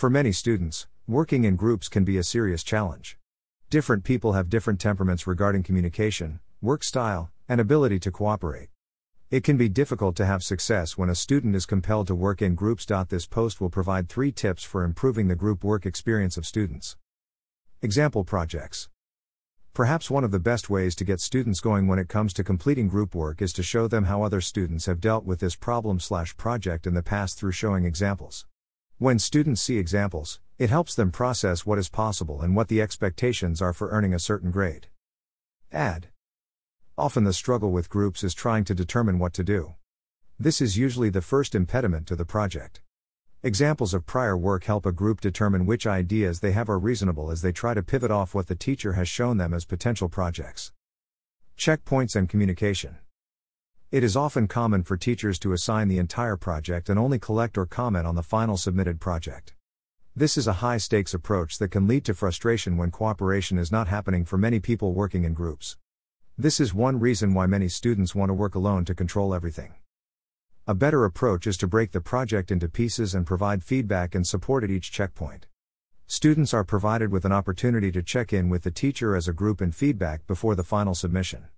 For many students, working in groups can be a serious challenge. Different people have different temperaments regarding communication, work style, and ability to cooperate. It can be difficult to have success when a student is compelled to work in groups. This post will provide three tips for improving the group work experience of students. Example projects. Perhaps one of the best ways to get students going when it comes to completing group work is to show them how other students have dealt with this problem/project in the past through showing examples. When students see examples, it helps them process what is possible and what the expectations are for earning a certain grade. Add. Often the struggle with groups is trying to determine what to do. This is usually the first impediment to the project. Examples of prior work help a group determine which ideas they have are reasonable as they try to pivot off what the teacher has shown them as potential projects. Checkpoints and communication. It is often common for teachers to assign the entire project and only collect or comment on the final submitted project. This is a high stakes approach that can lead to frustration when cooperation is not happening for many people working in groups. This is one reason why many students want to work alone to control everything. A better approach is to break the project into pieces and provide feedback and support at each checkpoint. Students are provided with an opportunity to check in with the teacher as a group and feedback before the final submission.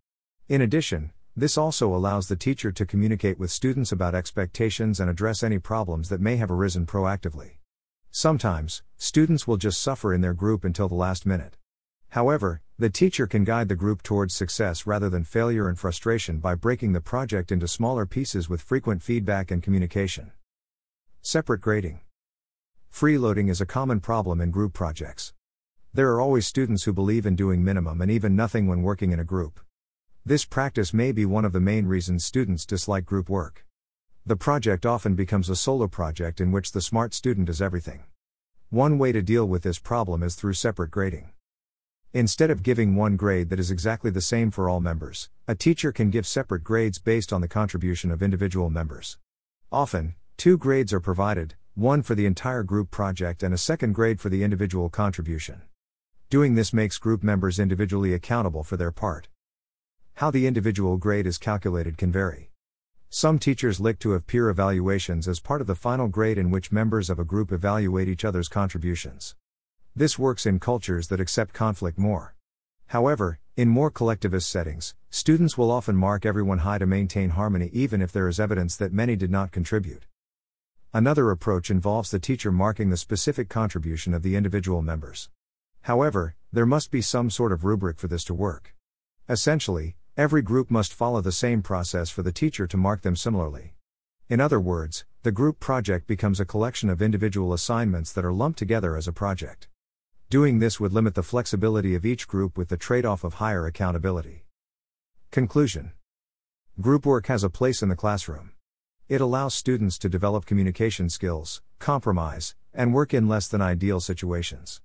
In addition, this also allows the teacher to communicate with students about expectations and address any problems that may have arisen proactively. Sometimes, students will just suffer in their group until the last minute. However, the teacher can guide the group towards success rather than failure and frustration by breaking the project into smaller pieces with frequent feedback and communication. Separate grading. Freeloading is a common problem in group projects. There are always students who believe in doing minimum and even nothing when working in a group. This practice may be one of the main reasons students dislike group work. The project often becomes a solo project in which the smart student does everything. One way to deal with this problem is through separate grading. Instead of giving one grade that is exactly the same for all members, a teacher can give separate grades based on the contribution of individual members. Often, two grades are provided, one for the entire group project and a second grade for the individual contribution. Doing this makes group members individually accountable for their part. How the individual grade is calculated can vary. Some teachers like to have peer evaluations as part of the final grade in which members of a group evaluate each other's contributions. This works in cultures that accept conflict more. However, in more collectivist settings, students will often mark everyone high to maintain harmony even if there is evidence that many did not contribute. Another approach involves the teacher marking the specific contribution of the individual members. However, there must be some sort of rubric for this to work. Essentially, every group must follow the same process for the teacher to mark them similarly. In other words, the group project becomes a collection of individual assignments that are lumped together as a project. Doing this would limit the flexibility of each group with the trade off of higher accountability. Conclusion Group work has a place in the classroom. It allows students to develop communication skills, compromise, and work in less than ideal situations.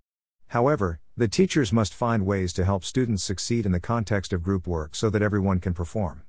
However, the teachers must find ways to help students succeed in the context of group work so that everyone can perform.